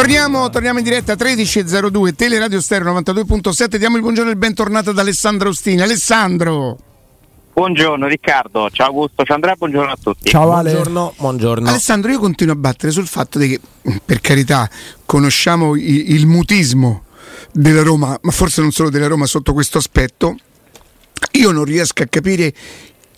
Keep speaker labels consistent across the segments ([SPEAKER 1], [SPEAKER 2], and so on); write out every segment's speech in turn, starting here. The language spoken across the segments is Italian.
[SPEAKER 1] Torniamo, torniamo in diretta 13.02 Teleradio Stereo 92.7 diamo il buongiorno e il bentornato ad Alessandro Ostini Alessandro
[SPEAKER 2] Buongiorno Riccardo, ciao Augusto, ciao Andrea, buongiorno a tutti.
[SPEAKER 3] Ciao Ale.
[SPEAKER 4] Buongiorno, buongiorno.
[SPEAKER 1] Alessandro, io continuo a battere sul fatto che, per carità, conosciamo il, il mutismo della Roma, ma forse non solo della Roma sotto questo aspetto. Io non riesco a capire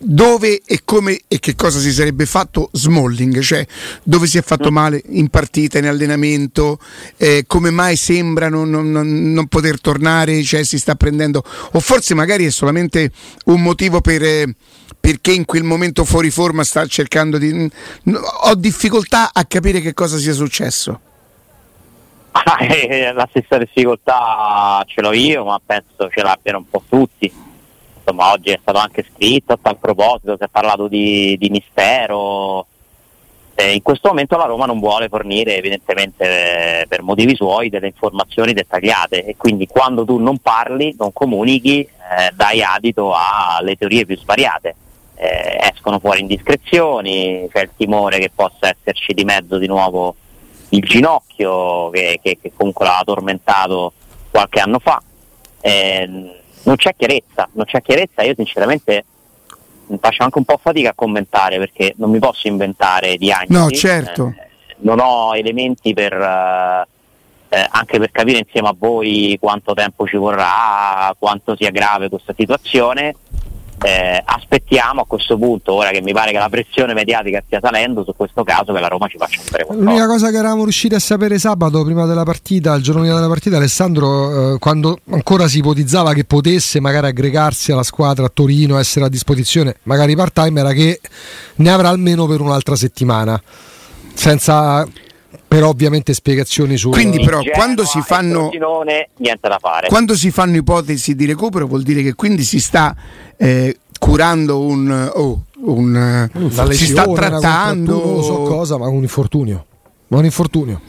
[SPEAKER 1] dove e come e che cosa si sarebbe fatto Smalling, cioè dove si è fatto mm. male in partita, in allenamento, eh, come mai sembra non, non, non, poter tornare, cioè si sta prendendo, o forse magari è solamente un motivo per... Eh, perché in quel momento fuori forma sta cercando di... Ho difficoltà a capire che cosa sia successo.
[SPEAKER 2] Ah, eh, la stessa difficoltà ce l'ho io, ma penso ce l'abbiano un po' tutti insomma oggi è stato anche scritto a tal proposito, si è parlato di, di mistero. Eh, in questo momento la Roma non vuole fornire evidentemente eh, per motivi suoi delle informazioni dettagliate e quindi quando tu non parli, non comunichi, eh, dai adito alle teorie più svariate. Eh, escono fuori indiscrezioni, c'è il timore che possa esserci di mezzo di nuovo il ginocchio che, che, che comunque l'ha tormentato qualche anno fa. Eh, non c'è chiarezza, non c'è chiarezza, io sinceramente faccio anche un po' fatica a commentare perché non mi posso inventare diagnosi.
[SPEAKER 1] No, certo.
[SPEAKER 2] Eh, non ho elementi per, eh, eh, anche per capire insieme a voi quanto tempo ci vorrà, quanto sia grave questa situazione eh, aspettiamo a questo punto, ora che mi pare che la pressione mediatica stia salendo su questo caso, che la Roma ci faccia sapere qualcosa.
[SPEAKER 3] L'unica cosa che eravamo riusciti a sapere sabato, prima della partita, il giorno prima della partita, Alessandro, eh, quando ancora si ipotizzava che potesse magari aggregarsi alla squadra a Torino, essere a disposizione, magari part time, era che ne avrà almeno per un'altra settimana. Senza per ovviamente spiegazioni su
[SPEAKER 1] quindi però Genoa, quando si fanno
[SPEAKER 2] niente da fare.
[SPEAKER 1] quando si fanno ipotesi di recupero vuol dire che quindi si sta eh, curando un, oh, un
[SPEAKER 3] lesione, si sta trattando non so cosa ma un infortunio ma un infortunio.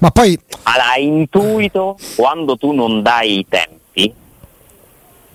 [SPEAKER 3] Ma poi
[SPEAKER 2] allora intuito quando tu non dai i tempi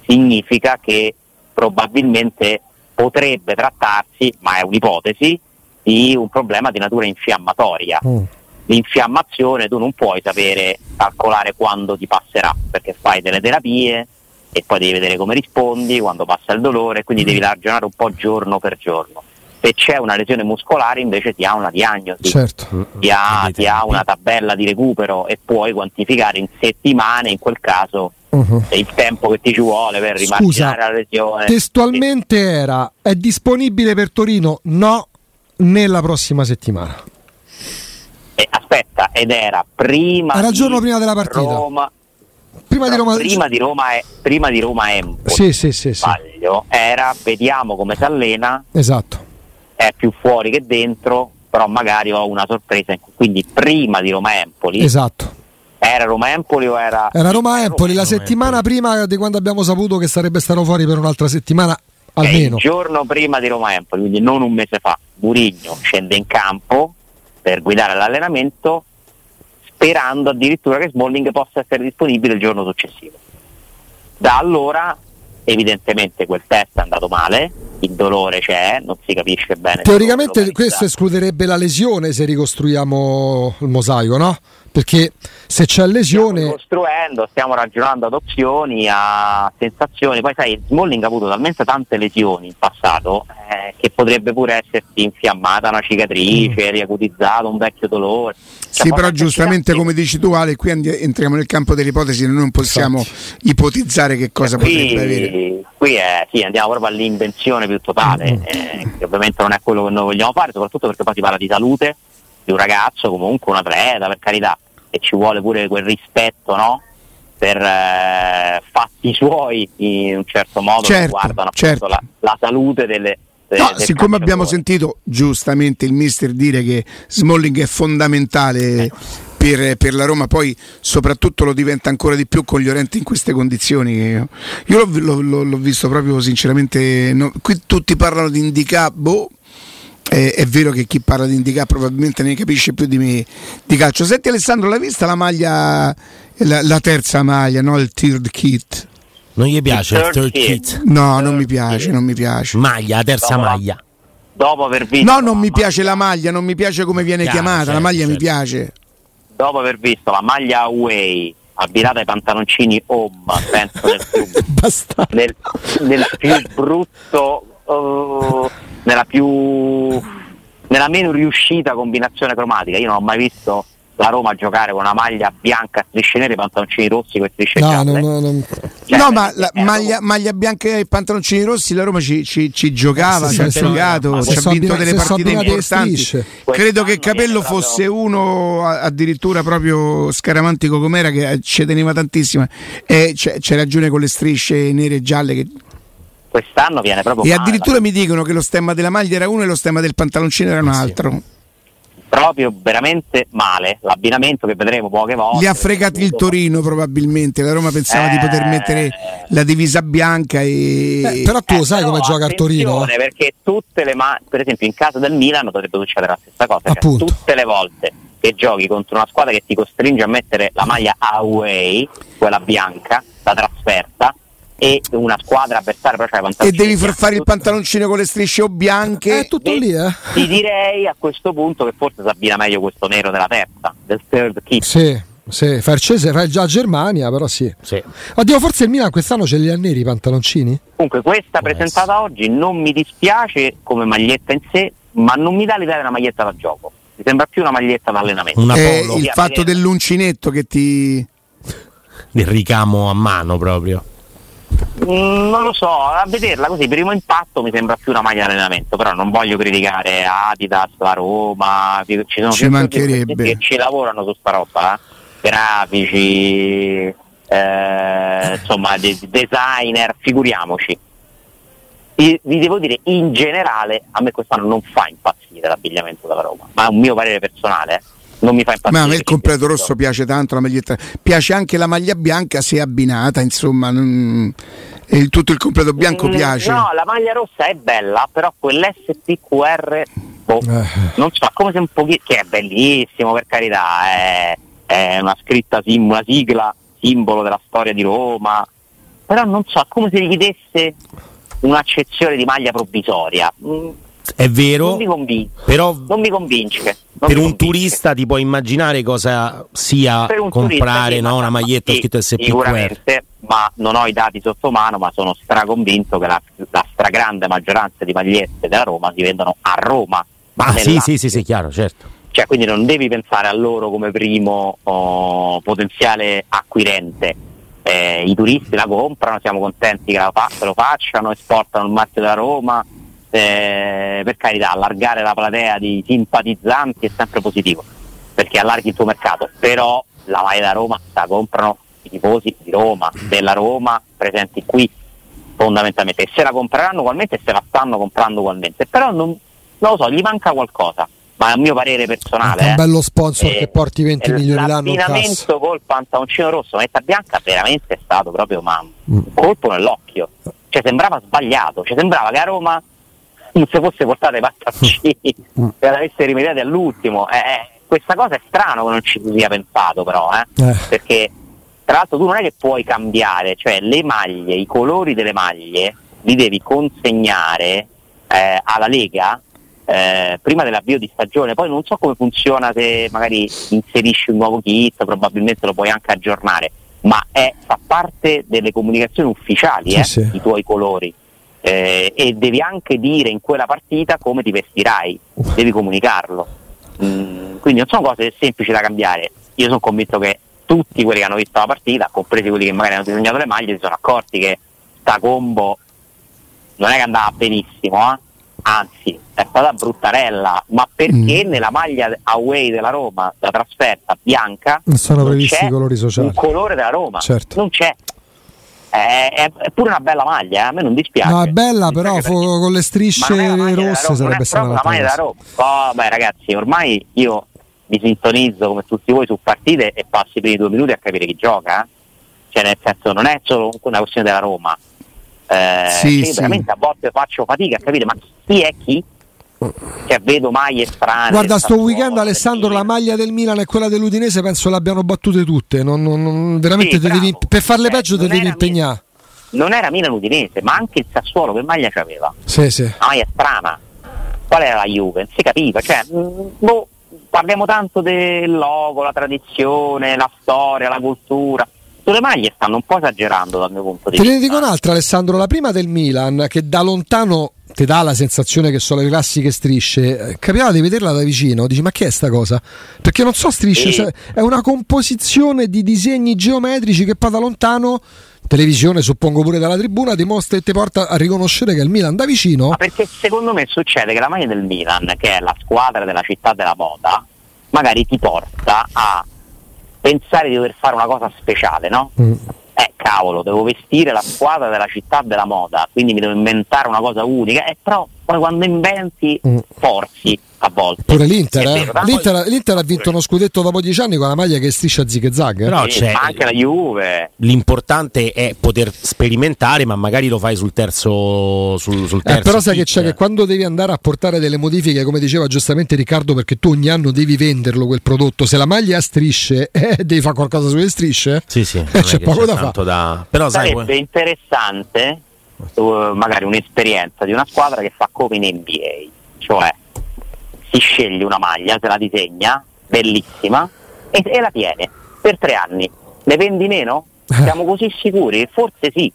[SPEAKER 2] significa che probabilmente potrebbe trattarsi ma è un'ipotesi di un problema di natura infiammatoria. Mm l'infiammazione tu non puoi sapere calcolare quando ti passerà, perché fai delle terapie e poi devi vedere come rispondi, quando passa il dolore, quindi devi ragionare un po' giorno per giorno. Se c'è una lesione muscolare invece ti ha una diagnosi,
[SPEAKER 3] certo.
[SPEAKER 2] ti, ha, ti ha una tabella di recupero e puoi quantificare in settimane in quel caso uh-huh. il tempo che ti ci vuole per rimarginare la lesione.
[SPEAKER 3] Testualmente era, è disponibile per Torino? No, nella prossima settimana.
[SPEAKER 2] Eh, aspetta, ed era prima
[SPEAKER 3] era il giorno prima della partita.
[SPEAKER 2] Roma,
[SPEAKER 3] prima, di Roma...
[SPEAKER 2] prima di Roma è prima di Roma Empoli.
[SPEAKER 3] Sì, sì, sì, sì.
[SPEAKER 2] era vediamo come si allena.
[SPEAKER 3] Esatto.
[SPEAKER 2] È più fuori che dentro, però magari ho una sorpresa. Quindi prima di Roma Empoli.
[SPEAKER 3] Esatto.
[SPEAKER 2] Era Roma Empoli o era
[SPEAKER 3] Era Roma Empoli la settimana prima di quando abbiamo saputo che sarebbe stato fuori per un'altra settimana almeno.
[SPEAKER 2] il giorno prima di Roma Empoli, quindi non un mese fa. Burigno scende in campo per guidare l'allenamento sperando addirittura che Smalling possa essere disponibile il giorno successivo. Da allora evidentemente quel test è andato male, il dolore c'è, non si capisce bene.
[SPEAKER 3] Teoricamente questo escluderebbe la lesione se ricostruiamo il mosaico, no? Perché se c'è lesione...
[SPEAKER 2] Stiamo costruendo, stiamo ragionando ad opzioni, a sensazioni, poi sai, Smalling ha avuto talmente tante lesioni in passato eh, che potrebbe pure essersi infiammata una cicatrice, mm. riacutizzato un vecchio dolore.
[SPEAKER 1] Cioè, sì, però giustamente come dici tu Ale, qui entriamo nel campo delle ipotesi, noi non possiamo Infatti. ipotizzare che cosa qui, potrebbe avere.
[SPEAKER 2] Qui è, sì, andiamo proprio all'invenzione più totale, mm. eh, che ovviamente non è quello che noi vogliamo fare, soprattutto perché poi si parla di salute di un ragazzo, comunque un atleta, per carità, e ci vuole pure quel rispetto, no? per eh, fatti suoi in un certo modo
[SPEAKER 1] certo, che guardano certo.
[SPEAKER 2] la, la, salute delle,
[SPEAKER 1] No, siccome abbiamo sentito giustamente il mister dire che Smalling è fondamentale per, per, la Roma, poi soprattutto lo diventa ancora di più con gli Orenti in queste condizioni. Io l'ho, l'ho, l'ho visto proprio sinceramente. No, qui tutti parlano di handicap, boh, è, è, vero che chi parla di handicap probabilmente ne capisce più di me di calcio. Senti Alessandro, l'hai vista la maglia, la, la terza maglia, no? il third kit?
[SPEAKER 4] Non gli piace il third kit?
[SPEAKER 1] No, non mi piace, non mi piace.
[SPEAKER 4] Maglia, la terza
[SPEAKER 2] dopo,
[SPEAKER 4] maglia.
[SPEAKER 2] Dopo aver visto
[SPEAKER 1] No, non mi piace la maglia, non mi piace come viene piace, chiamata, la maglia certo. mi piace.
[SPEAKER 2] dopo aver visto la maglia away abbinata ai pantaloncini home, penso nel più, nel, nel più brutto, uh, nella più nella meno riuscita combinazione cromatica. Io non ho mai visto la Roma giocare con una maglia bianca a strisce nere e pantaloncini rossi con strisce
[SPEAKER 1] no,
[SPEAKER 2] gialle.
[SPEAKER 1] No, no, no. Cioè, no ma la maglia, maglia, bianca e pantaloncini rossi la Roma ci, ci, ci giocava, ci ha giocato, ci ha vinto delle partite importanti. Credo che Capello fosse uno addirittura proprio scaramantico com'era che ci teneva tantissimo. E c'è, c'è ragione con le strisce nere e gialle che
[SPEAKER 2] quest'anno viene proprio
[SPEAKER 1] e addirittura mi dicono che lo stemma della maglia era uno e lo stemma del pantaloncino era un altro sì
[SPEAKER 2] proprio veramente male. L'abbinamento che vedremo poche volte.
[SPEAKER 1] Li ha fregati il Torino probabilmente. La Roma pensava eh, di poter mettere la divisa bianca. E...
[SPEAKER 3] Eh, però tu eh, sai come gioca il Torino.
[SPEAKER 2] Eh? Perché tutte le ma- per esempio in casa del Milan potrebbe succedere la stessa cosa. Cioè, tutte le volte che giochi contro una squadra che ti costringe a mettere la maglia away, quella bianca, da trasferta, e una squadra avversaria però
[SPEAKER 1] c'è e devi far fare il pantaloncino con le strisce o bianche
[SPEAKER 3] è tutto lì eh
[SPEAKER 2] ti direi a questo punto che forse si abbina meglio questo nero della terza del third kit
[SPEAKER 3] sì sì, Farcese fa già Germania, però sì.
[SPEAKER 2] sì.
[SPEAKER 3] Oddio, forse il Milan quest'anno ce li ha neri i pantaloncini?
[SPEAKER 2] Comunque, questa Può presentata essere. oggi non mi dispiace come maglietta in sé, ma non mi dà l'idea di una maglietta da gioco. Mi sembra più una maglietta da allenamento.
[SPEAKER 1] Una eh, il fatto dell'uncinetto che ti.
[SPEAKER 4] Il ricamo a mano proprio.
[SPEAKER 2] Mm, non lo so, a vederla così, primo impatto mi sembra più una maglia di allenamento, però non voglio criticare Adidas, la Roma, ci sono
[SPEAKER 1] ci mancherebbe.
[SPEAKER 2] che ci lavorano su sta roba, eh? grafici, eh, insomma, de- designer, figuriamoci. I, vi devo dire, in generale, a me quest'anno non fa impazzire l'abbigliamento della Roma, ma è un mio parere personale. Eh? Non mi fa impazzire.
[SPEAKER 1] Ma a me il completo rosso piace tanto, la maglietta. Piace anche la maglia bianca se abbinata, insomma. Non... Il, tutto il completo bianco mm, piace.
[SPEAKER 2] No, la maglia rossa è bella, però quell'SPQR, boh, eh. non so, come se un pochino, che è bellissimo per carità, è, è una scritta, una sigla, simbolo della storia di Roma, però non so, come se richiedesse un'accezione di maglia provvisoria. Mm,
[SPEAKER 4] è vero,
[SPEAKER 2] non mi convince.
[SPEAKER 4] Però
[SPEAKER 2] non mi convince.
[SPEAKER 4] Non per mi un convince. turista ti puoi immaginare cosa sia comprare no, una maglietta sì, scritto SPQR.
[SPEAKER 2] Sicuramente, ma non ho i dati sotto mano, ma sono straconvinto che la, la stragrande maggioranza di magliette della Roma si vendono a Roma.
[SPEAKER 4] Ah sì, sì, sì, sì, chiaro, certo.
[SPEAKER 2] Cioè, quindi non devi pensare a loro come primo oh, potenziale acquirente. Eh, I turisti la comprano, siamo contenti che, la fa- lo facciano, esportano il marchio della Roma, eh, per carità, allargare la platea di simpatizzanti è sempre positivo, perché allarghi il tuo mercato, però la maglia da Roma la comprano i tifosi di Roma, della Roma presenti qui fondamentalmente, e se la compreranno ugualmente e se la stanno comprando ugualmente, però non, non lo so, gli manca qualcosa ma a mio parere personale. È
[SPEAKER 3] un bello sponsor eh, che porti 20 milioni l'anno.
[SPEAKER 2] L'abbinamento col pantaloncino rosso, metta bianca, veramente è stato proprio ma, un colpo nell'occhio. Cioè sembrava sbagliato, cioè sembrava che a Roma non si fosse portato i pantaloncini mm. e l'avesse rimediati all'ultimo. Eh, eh, questa cosa è strano che non ci sia pensato però, eh? Eh. perché tra l'altro tu non è che puoi cambiare, cioè le maglie, i colori delle maglie li devi consegnare eh, alla Lega eh, prima dell'avvio di stagione, poi non so come funziona se magari inserisci un nuovo kit, probabilmente lo puoi anche aggiornare, ma è, fa parte delle comunicazioni ufficiali sì, sì. i tuoi colori eh, e devi anche dire in quella partita come ti vestirai, devi comunicarlo. Mm, quindi non sono cose semplici da cambiare. Io sono convinto che tutti quelli che hanno visto la partita, compresi quelli che magari hanno disegnato le maglie, si sono accorti che sta combo non è che andava benissimo, eh? anzi è stata bruttarella, ma perché mm. nella maglia away della Roma, la trasferta bianca,
[SPEAKER 3] non sono previsti i colori sociali.
[SPEAKER 2] Un colore della Roma,
[SPEAKER 3] certo.
[SPEAKER 2] non c'è è, pure una bella maglia, eh? a me non dispiace.
[SPEAKER 3] No, è bella, però fu, con le strisce rosse sarebbe stata
[SPEAKER 2] una maglia da Roma. Oh, beh, ragazzi, ormai io mi sintonizzo come tutti voi su partite e passo i primi due minuti a capire chi gioca. Eh? Cioè, nel senso, non è solo una questione della Roma. Eh, sì, sì. veramente a volte faccio fatica a capire, ma chi è chi? Cioè, vedo maglie strane.
[SPEAKER 3] Guarda, sto weekend Alessandro, la maglia del Milan e quella dell'Udinese penso l'abbiano battute tutte. Non, non, non, veramente sì, devi, per farle eh, peggio te devi impegnare.
[SPEAKER 2] Non era Milan-Udinese, ma anche il Sassuolo che maglia c'aveva?
[SPEAKER 3] Sì, sì.
[SPEAKER 2] Una maglia strana. Qual era la Juve? Non si capiva. Cioè, mm, boh, parliamo tanto del logo, la tradizione, la storia, la cultura. Sulle maglie stanno un po' esagerando dal mio punto di
[SPEAKER 3] Te
[SPEAKER 2] vista.
[SPEAKER 3] ne dico un'altra, Alessandro. La prima del Milan, che da lontano ti dà la sensazione che sono le classiche strisce. eh, Capitava di vederla da vicino, dici: Ma che è sta cosa? Perché non so strisce,
[SPEAKER 2] Sì.
[SPEAKER 3] se- è una composizione di disegni geometrici che poi da lontano, televisione, suppongo pure dalla tribuna, dimostra e ti porta a riconoscere che è il Milan da vicino.
[SPEAKER 2] Ma perché secondo me succede che la maglia del Milan, che è la squadra della città della moda, magari ti porta a pensare di dover fare una cosa speciale, no?
[SPEAKER 3] Mm.
[SPEAKER 2] Eh cavolo, devo vestire la squadra della città della moda, quindi mi devo inventare una cosa unica, eh, però poi quando inventi
[SPEAKER 3] Mm.
[SPEAKER 2] forzi a volte.
[SPEAKER 3] Pure l'Inter, eh? L'Inter, l'Inter ha vinto uno scudetto dopo dieci anni con la maglia che striscia a zig e zag. eh?
[SPEAKER 4] Però
[SPEAKER 2] Sì,
[SPEAKER 4] c'è-
[SPEAKER 2] ma anche la Juve.
[SPEAKER 4] L'importante è poter sperimentare, ma magari lo fai sul terzo. Sul, sul
[SPEAKER 3] Eh,
[SPEAKER 4] terzo
[SPEAKER 3] però sai che c'è che quando devi andare a portare delle modifiche, come diceva giustamente Riccardo, perché tu ogni anno devi venderlo quel prodotto, se la maglia strisce, eh, devi fare qualcosa sulle strisce?
[SPEAKER 4] Sì, sì,
[SPEAKER 3] Eh,
[SPEAKER 4] è
[SPEAKER 3] c'è
[SPEAKER 4] che
[SPEAKER 3] poco da
[SPEAKER 4] tanto da- Però sai,
[SPEAKER 2] Sarebbe interessante uh, magari un'esperienza di una squadra che fa come in NBA, cioè si sceglie una maglia, se la disegna, bellissima, e, e la tiene per tre anni. Ne vendi meno? Siamo così sicuri? Forse sì,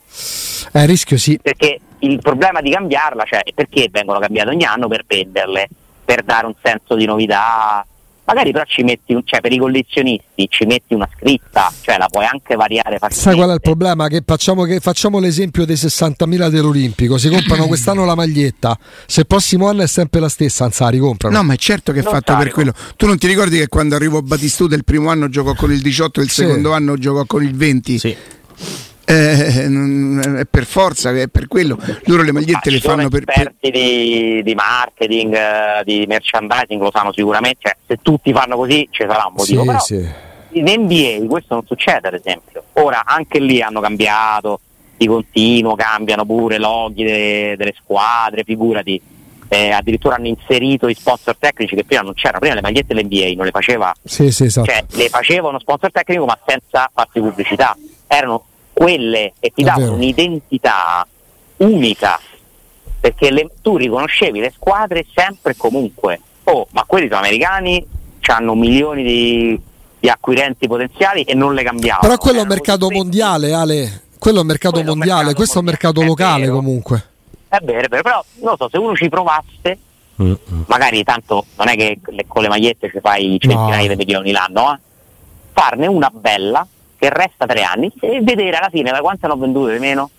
[SPEAKER 3] Eh, rischio sì.
[SPEAKER 2] perché il problema di cambiarla, cioè perché vengono cambiate ogni anno per venderle, per dare un senso di novità. Magari però ci metti, un- cioè per i collezionisti ci metti una scritta, cioè la puoi anche variare facilmente.
[SPEAKER 3] Sai qual è il problema? Che facciamo, che facciamo l'esempio dei 60.000 dell'Olimpico, si comprano quest'anno la maglietta, se il prossimo anno è sempre la stessa, anzi la ricomprano.
[SPEAKER 1] No, ma è certo che è
[SPEAKER 2] Non
[SPEAKER 1] fatto per quello. Tu non ti ricordi che quando arrivò Batistuta il primo anno giocò con il 18 e il
[SPEAKER 3] Sì.
[SPEAKER 1] secondo anno giocò con il 20?
[SPEAKER 4] sì.
[SPEAKER 1] Eh, è per forza, è per quello. Loro le magliette
[SPEAKER 2] Ah,
[SPEAKER 1] le fanno per, per-
[SPEAKER 2] esperti di, di marketing, eh, di merchandising, lo sanno sicuramente. Cioè, se tutti fanno così ci sarà un motivo.
[SPEAKER 3] Sì,
[SPEAKER 2] però
[SPEAKER 3] sì.
[SPEAKER 2] in NBA questo non succede, ad esempio. Ora anche lì hanno cambiato di continuo, cambiano pure loghi de- delle squadre, figurati. Eh, addirittura hanno inserito i sponsor tecnici che prima non c'erano. Prima le magliette dell'NBA non le faceva
[SPEAKER 3] Sì, sì, esatto.
[SPEAKER 2] cioè le faceva uno sponsor tecnico ma senza farsi pubblicità erano quelle e ti davano un'identità unica perché le- tu riconoscevi le squadre sempre e comunque oh ma quelli sono americani hanno milioni di, di acquirenti potenziali e non le cambiavano
[SPEAKER 3] Però quello è un mercato mondiale, Ale. Quello è un mercato
[SPEAKER 2] Quello
[SPEAKER 3] mondiale,
[SPEAKER 2] mercato
[SPEAKER 3] questo è un mercato locale
[SPEAKER 2] vero.
[SPEAKER 3] comunque.
[SPEAKER 2] è vero, è vero però non so se uno ci provasse
[SPEAKER 4] Mm, mm.
[SPEAKER 2] magari tanto non è che le- con le magliette ci fai centinaia
[SPEAKER 3] No.
[SPEAKER 2] di milioni l'anno, eh? farne una bella che resta tre anni e vedere alla fine da quante hanno vendute di meno.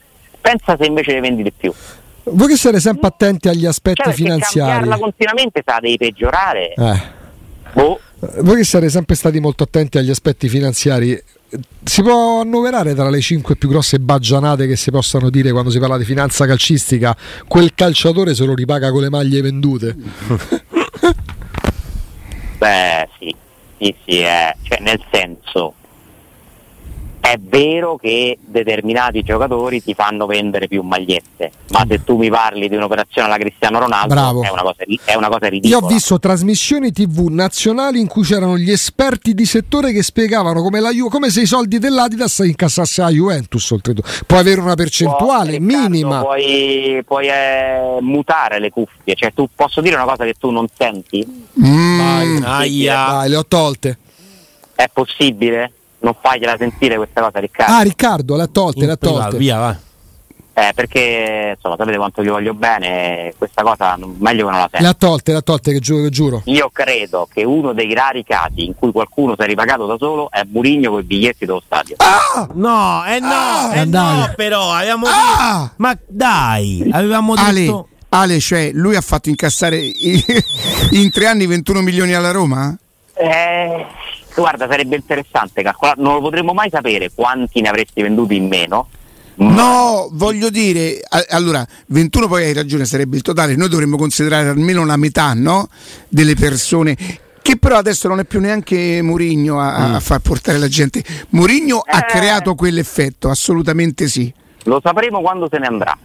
[SPEAKER 2] Pensa se invece ne vendi di più.
[SPEAKER 3] Voi che siete sempre attenti agli aspetti
[SPEAKER 2] Cioè,
[SPEAKER 3] finanziari.
[SPEAKER 2] cambiarla continuamente sa devi peggiorare.
[SPEAKER 3] Eh.
[SPEAKER 2] Boh,
[SPEAKER 3] Voi che siete sempre stati molto attenti agli aspetti finanziari, eh, si può annoverare tra le cinque più grosse baggianate che si possano dire quando si parla di finanza calcistica? Quel calciatore se lo ripaga con le maglie vendute.
[SPEAKER 2] beh sì, sì, sì, eh. cioè, nel senso è vero che determinati giocatori ti fanno vendere più magliette, ma se tu mi parli di un'operazione alla Cristiano Ronaldo è una cosa, è una cosa
[SPEAKER 3] Io
[SPEAKER 2] ridicola.
[SPEAKER 3] ho visto trasmissioni TV nazionali in cui c'erano gli esperti di settore che spiegavano come, la Ju- come se i soldi dell'Adidas incassasse la Juventus. Oltretutto, puoi avere una percentuale
[SPEAKER 2] Può- Riccardo,
[SPEAKER 3] minima.
[SPEAKER 2] Puoi, puoi, eh, mutare le cuffie, cioè tu posso dire una cosa che tu non senti?
[SPEAKER 1] Mm,
[SPEAKER 4] Aia.
[SPEAKER 3] Dai, le ho tolte.
[SPEAKER 2] È possibile? Non fagliela sentire questa cosa, Riccardo.
[SPEAKER 3] Ah, Riccardo, le ha tolte, le ha
[SPEAKER 4] In privato,
[SPEAKER 3] tolte.
[SPEAKER 4] Via, va.
[SPEAKER 2] Eh, perché insomma sapete quanto gli voglio bene, questa cosa non- meglio che non la sento.
[SPEAKER 3] ha tolte, le ha tolte, che giuro. Che giuro.
[SPEAKER 2] Io credo che uno dei rari casi in cui qualcuno si è ripagato da solo è Murigno con i biglietti dello stadio.
[SPEAKER 4] No, eh no,
[SPEAKER 1] Ah,
[SPEAKER 4] eh no, però avevamo
[SPEAKER 1] Ah!
[SPEAKER 4] detto. Ma dai, avevamo
[SPEAKER 1] Ale,
[SPEAKER 4] detto.
[SPEAKER 1] Ale, cioè, lui ha fatto incassare in tre anni 21 milioni alla Roma?
[SPEAKER 2] Eh, guarda, sarebbe interessante calcolare, non lo potremmo mai sapere quanti ne avresti venduti in meno.
[SPEAKER 1] No, voglio dire, allora, 21 poi hai ragione, sarebbe il totale, noi dovremmo considerare almeno la metà, no? Delle persone che però adesso non è più neanche Mourinho a, a far portare la gente. Mourinho ha
[SPEAKER 2] Eh.
[SPEAKER 1] creato quell'effetto, assolutamente sì.
[SPEAKER 2] Lo sapremo quando se ne andrà.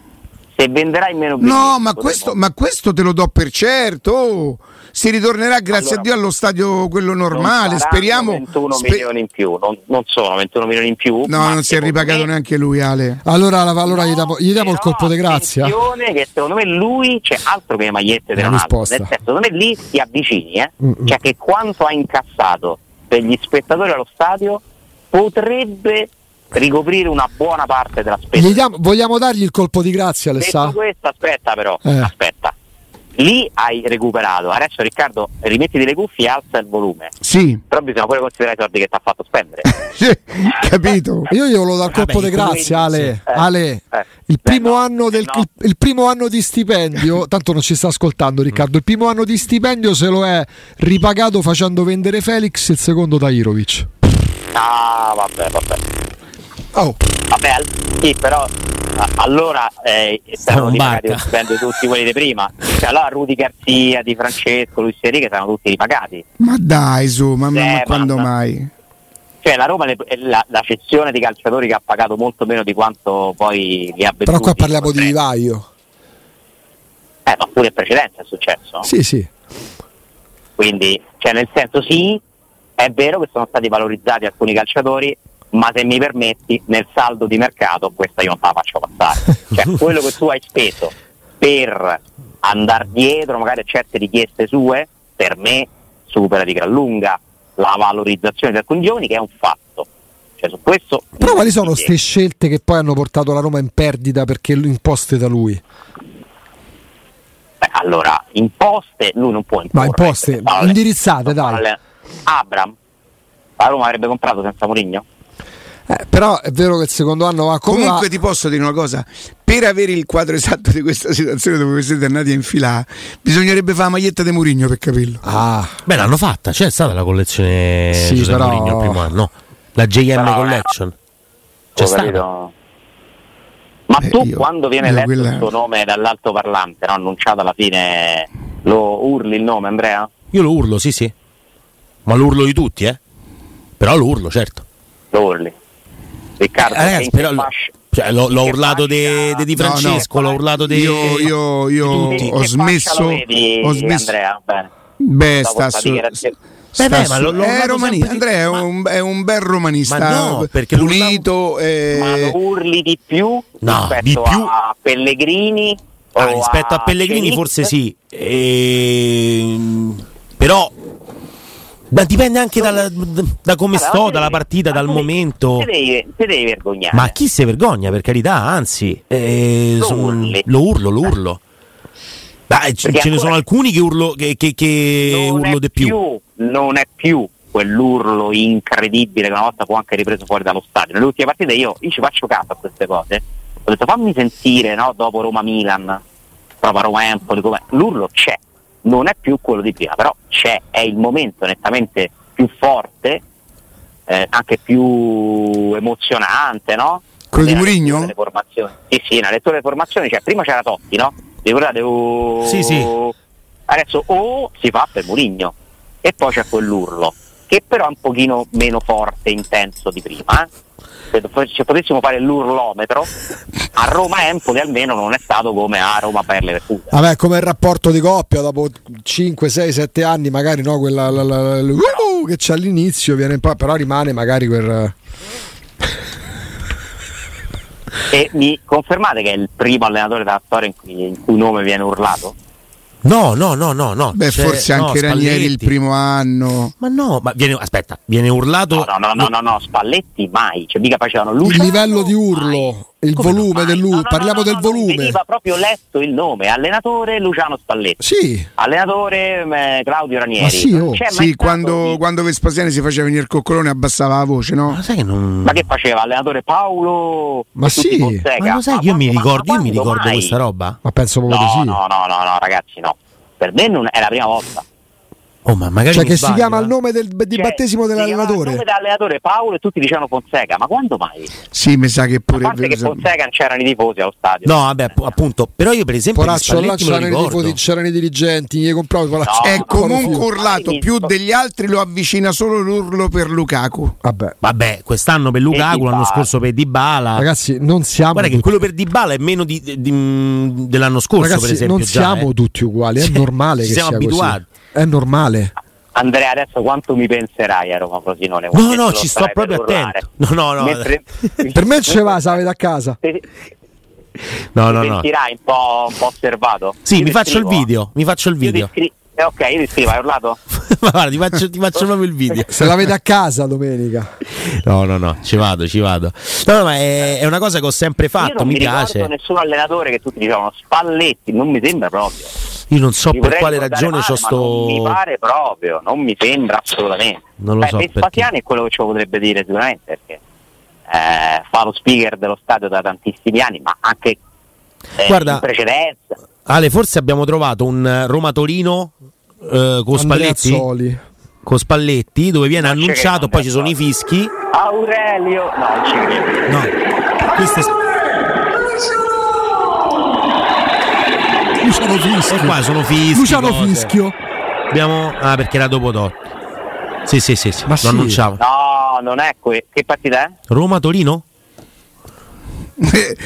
[SPEAKER 2] Se venderà in meno
[SPEAKER 1] No, ma questo, ma questo te lo do per certo. Si ritornerà grazie allora, a Dio allo stadio quello normale. Speriamo
[SPEAKER 2] 21 spe- milioni in più, non, non, sono 21 milioni in più.
[SPEAKER 1] No, non si è ripagato me... neanche lui, Ale.
[SPEAKER 3] Allora, allora no, gli diamo, gli diamo il colpo di grazia.
[SPEAKER 2] che secondo me lui c'è altro che le magliette della Ronaldo. Nel senso, secondo me lì si avvicini, eh? Mm-hmm. cioè che quanto ha incassato per gli spettatori allo stadio potrebbe ricoprire una buona parte della spesa.
[SPEAKER 3] Diamo, vogliamo dargli il colpo di grazia, Alessandro?
[SPEAKER 2] Questo, aspetta però, eh. aspetta. Lì hai recuperato, adesso Riccardo rimettiti le cuffie e alza il volume.
[SPEAKER 1] Sì.
[SPEAKER 2] Però bisogna pure considerare i soldi che ti ha fatto spendere.
[SPEAKER 1] capito?
[SPEAKER 3] Io gli volevo dar colpo di grazia, Ale. Eh. Ale. Eh. Il, primo no, del, no. il, il, primo anno di stipendio, tanto non ci sta ascoltando Riccardo, il primo anno di stipendio se lo è ripagato facendo vendere Felix, il secondo Tairovic.
[SPEAKER 2] Ah, vabbè, vabbè.
[SPEAKER 3] Oh.
[SPEAKER 2] Vabbè, sì, però allora eh, stavano ripagati tutti quelli di prima. Cioè, allora Rudy Garzia, Di Francesco, Luis Enrique saranno tutti ripagati.
[SPEAKER 1] Ma dai, su, ma, eh, ma quando ma, mai?
[SPEAKER 2] Cioè, la Roma è la, la cessione di calciatori che ha pagato molto meno di quanto poi li ha venduti.
[SPEAKER 3] Però qua parliamo di Vivaio.
[SPEAKER 2] Eh, ma pure in precedenza è successo.
[SPEAKER 3] Sì, sì.
[SPEAKER 2] Quindi, cioè, nel senso, sì, è vero che sono stati valorizzati alcuni calciatori, ma se mi permetti, nel saldo di mercato questa io non te la faccio passare. Cioè, quello che tu hai speso per andare dietro magari a certe richieste sue, per me supera di gran lunga la valorizzazione di alcuni giovani, che è un fatto. Cioè, su questo
[SPEAKER 3] Però quali sono queste scelte che poi hanno portato la Roma in perdita perché imposte da lui?
[SPEAKER 2] Beh, allora, imposte lui non può imporre.
[SPEAKER 3] Ma imposte, indirizzate, dai.
[SPEAKER 2] Abram, la Roma avrebbe comprato senza Mourinho?
[SPEAKER 3] Eh, però è vero che il secondo anno va
[SPEAKER 1] come
[SPEAKER 3] Comunque
[SPEAKER 1] va... ti posso dire una cosa: per avere il quadro esatto di questa situazione dove siete andati a infilare, bisognerebbe fare la maglietta di Murigno per capirlo.
[SPEAKER 4] Ah, beh, l'hanno fatta, c'è stata la collezione sì, però... Murigno il primo anno, la JM però, Collection. C'è stata.
[SPEAKER 2] Ma eh, tu io, quando viene letto quella... il tuo nome dall'altoparlante, no? annunciato alla fine, lo urli il nome Andrea?
[SPEAKER 4] Io lo urlo, sì, sì. Ma lo urlo di tutti, eh? Però lo urlo, certo.
[SPEAKER 2] Lo urli. Riccardo, eh, ragazzi, però
[SPEAKER 4] cioè, l'ho, l'ho urlato di Di Francesco, no, no. l'ho urlato di.
[SPEAKER 1] Io, io, io ho smesso.
[SPEAKER 2] Vedi,
[SPEAKER 1] ho smesso.
[SPEAKER 2] Andrea, bene.
[SPEAKER 1] Beh, sta su. Beh, beh, ma lo, lo è romanista. Andrea è un, è un, bel romanista ma no, perché pulito.
[SPEAKER 2] E... Ma lo urli di più
[SPEAKER 4] no,
[SPEAKER 2] rispetto
[SPEAKER 4] di più.
[SPEAKER 2] a Pellegrini?
[SPEAKER 4] Ah, rispetto a, a Pellegrini, Felix? forse sì. E... Ehm, però ma dipende anche dalla, da come allora, sto, dalla partita, dal momento.
[SPEAKER 2] Ti devi, devi, vergognare.
[SPEAKER 4] Ma chi si vergogna, per carità, anzi, eh, lo, son, lo, urlo, lo urlo. Dai, ce, ce ne sono alcuni che urlo, che, che, che urlo di più. più.
[SPEAKER 2] Non è più quell'urlo incredibile che una volta può anche ripreso fuori dallo stadio. Nelle ultime partite io, io ci faccio caso a queste cose. Ho detto fammi sentire no, dopo Roma-Milan, proprio Roma-Empoli, l'urlo c'è non è più quello di prima, però c'è, è il momento nettamente più forte, eh, anche più emozionante, no?
[SPEAKER 1] Quello di Murigno?
[SPEAKER 2] Sì, sì, nella lettura delle formazioni, cioè prima c'era Totti, no? Ricordate? Oh,
[SPEAKER 4] sì, sì.
[SPEAKER 2] Adesso o oh, si fa per Murigno e poi c'è quell'urlo, che però è un pochino meno forte e intenso di prima, eh? se potessimo fare l'urlometro, a Roma Empoli almeno non è stato come a Roma per le Leverkusen.
[SPEAKER 3] Vabbè, come il rapporto di coppia dopo 5, 6, 7 anni, magari no, quella la, la, la, uh, che c'è all'inizio, viene però rimane magari quel.
[SPEAKER 2] E mi confermate che è il primo allenatore della storia in cui, il cui nome viene urlato?
[SPEAKER 4] No, no, no, no, no.
[SPEAKER 1] Beh, C'è, forse anche no, Ranieri il primo anno.
[SPEAKER 4] Ma no, ma viene, aspetta, viene urlato.
[SPEAKER 2] No, no, no, no, no, no Spalletti mai. Cioè, mica facevano Luciano.
[SPEAKER 3] Il livello di urlo, mai. Il Come volume dell'urlo. No, no, Parliamo del volume.
[SPEAKER 2] Veniva proprio letto il nome, allenatore Luciano Spalletti.
[SPEAKER 3] Sì.
[SPEAKER 2] Allenatore eh, Claudio Ranieri.
[SPEAKER 1] Ma sì, oh. sì quando, di... quando Vespasiani si faceva venire il coccolone abbassava la voce, no?
[SPEAKER 2] Ma, sai che non... ma che faceva? Allenatore Paolo?
[SPEAKER 3] Ma sì.
[SPEAKER 4] Ma lo sai che io mi ricordo, io mi ricordo questa roba?
[SPEAKER 3] Ma penso proprio
[SPEAKER 2] no,
[SPEAKER 3] di sì.
[SPEAKER 2] No, no, no, no, ragazzi, no per me non è la prima volta.
[SPEAKER 4] Oh, ma magari
[SPEAKER 3] cioè che
[SPEAKER 4] sbaglio,
[SPEAKER 3] si chiama il nome del, di cioè, battesimo dell'allenatore.
[SPEAKER 2] Il nome dell'allenatore Paolo e tutti dicevano Fonseca, ma quando mai?
[SPEAKER 1] Sì, mi sa che pure.
[SPEAKER 2] A parte che Fonseca non c'erano i tifosi allo stadio.
[SPEAKER 4] No, vabbè, appunto. Però io, per esempio,
[SPEAKER 3] Poraccio, là c'erano i tifosi, c'erano i dirigenti, gli compravo no,
[SPEAKER 1] È comunque urlato più degli altri, lo avvicina solo l'urlo per Lukaku.
[SPEAKER 3] Vabbè,
[SPEAKER 4] vabbè quest'anno per Lukaku, l'anno scorso per Dybala.
[SPEAKER 3] Ragazzi, non siamo.
[SPEAKER 4] Guarda che quello per Dybala è meno di, di, di, dell'anno scorso,
[SPEAKER 3] Ragazzi,
[SPEAKER 4] per esempio.
[SPEAKER 3] Non siamo
[SPEAKER 4] già,
[SPEAKER 3] tutti uguali, è normale che
[SPEAKER 4] siamo
[SPEAKER 3] sia
[SPEAKER 4] abituati.
[SPEAKER 3] È normale.
[SPEAKER 2] Andrea, adesso quanto mi penserai a Roma Frosinone?
[SPEAKER 4] No, no, ci sto proprio attento. No, no, no. Mentre...
[SPEAKER 3] per me ce va, sa, da casa.
[SPEAKER 4] No, no,
[SPEAKER 2] no. sentirai un po', un po' osservato?
[SPEAKER 4] Sì, mi faccio il video. Mi faccio il video.
[SPEAKER 2] Scri- eh, ok, io ti scrivo, hai urlato?
[SPEAKER 4] Ma guarda, ti faccio, ti faccio proprio il video.
[SPEAKER 3] Se la vede a casa domenica.
[SPEAKER 4] No, no, no, ci vado, ci vado. No, no, ma è, è una cosa che ho sempre fatto, mi,
[SPEAKER 2] mi
[SPEAKER 4] piace.
[SPEAKER 2] Non nessun allenatore che tutti dicevano Spalletti, non mi sembra proprio.
[SPEAKER 4] Io non so mi per quale ragione male, c'ho sto.
[SPEAKER 2] Non mi pare proprio, non mi sembra assolutamente.
[SPEAKER 4] Non lo Beh, so.
[SPEAKER 2] Vespasiani è quello che ci potrebbe dire sicuramente perché eh, fa lo speaker dello stadio da tantissimi anni, ma anche eh, Guarda, in precedenza.
[SPEAKER 4] Ale, forse abbiamo trovato un Roma Torino eh, con Spalletti. Con Spalletti, dove viene non annunciato, poi ci sono i fischi.
[SPEAKER 2] Aurelio, no, non ci credo.
[SPEAKER 4] No, questo è.
[SPEAKER 3] Luciano Fischio.
[SPEAKER 4] E qua sono fischi.
[SPEAKER 3] Luciano cose. Fischio.
[SPEAKER 4] Abbiamo. Ah, perché era dopo Totti. Sì, sì, sì, sì. lo sì. annunciavo.
[SPEAKER 2] No, non è que- che partita è?
[SPEAKER 4] Roma-Torino?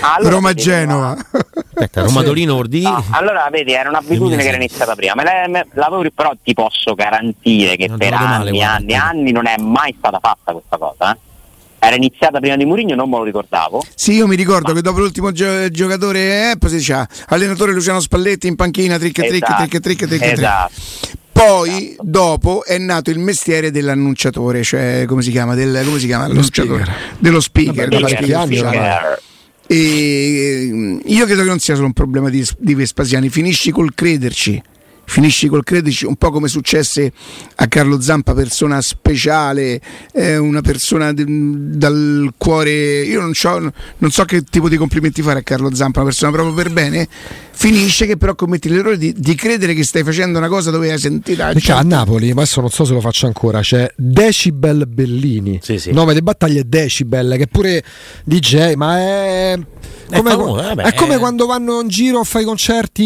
[SPEAKER 1] Allora, Roma-Genova.
[SPEAKER 4] Aspetta, Roma-Torino Ordi.
[SPEAKER 2] No, allora vedi, era un'abitudine che era iniziata prima. Me la, me, però ti posso garantire che non per anni, male, anni, anni non è mai stata fatta questa cosa. Eh? Era iniziata prima di Mourinho, non me lo ricordavo.
[SPEAKER 1] Sì, io mi ricordo ma... che dopo l'ultimo gio- giocatore, eh, poi si diceva allenatore Luciano Spalletti in panchina, trick, esatto. trick, trick, trick, trick,
[SPEAKER 2] esatto.
[SPEAKER 1] Poi, esatto. dopo, è nato il mestiere dell'annunciatore, cioè come si chiama? Del, come si chiama? Dello speaker. Dello speaker, Vabbè, speaker, speaker e mm, io credo che non sia solo un problema di, di Vespasiani, finisci col crederci finisci col crederci, un po' come successe a Carlo Zampa, persona speciale, eh, una persona de, dal cuore. Io non, non, so che tipo di complimenti fare a Carlo Zampa, una persona proprio per bene. Finisce che però commetti l'errore di, di credere che stai facendo una cosa dove hai sentito.
[SPEAKER 3] Perché a Napoli, ma adesso non so se lo faccio ancora, c'è Decibel Bellini,
[SPEAKER 4] sì, sì.
[SPEAKER 3] nome di battaglia è Decibel, che pure DJ, ma è come, famoso, vabbè, è come quando vanno in giro a fare i concerti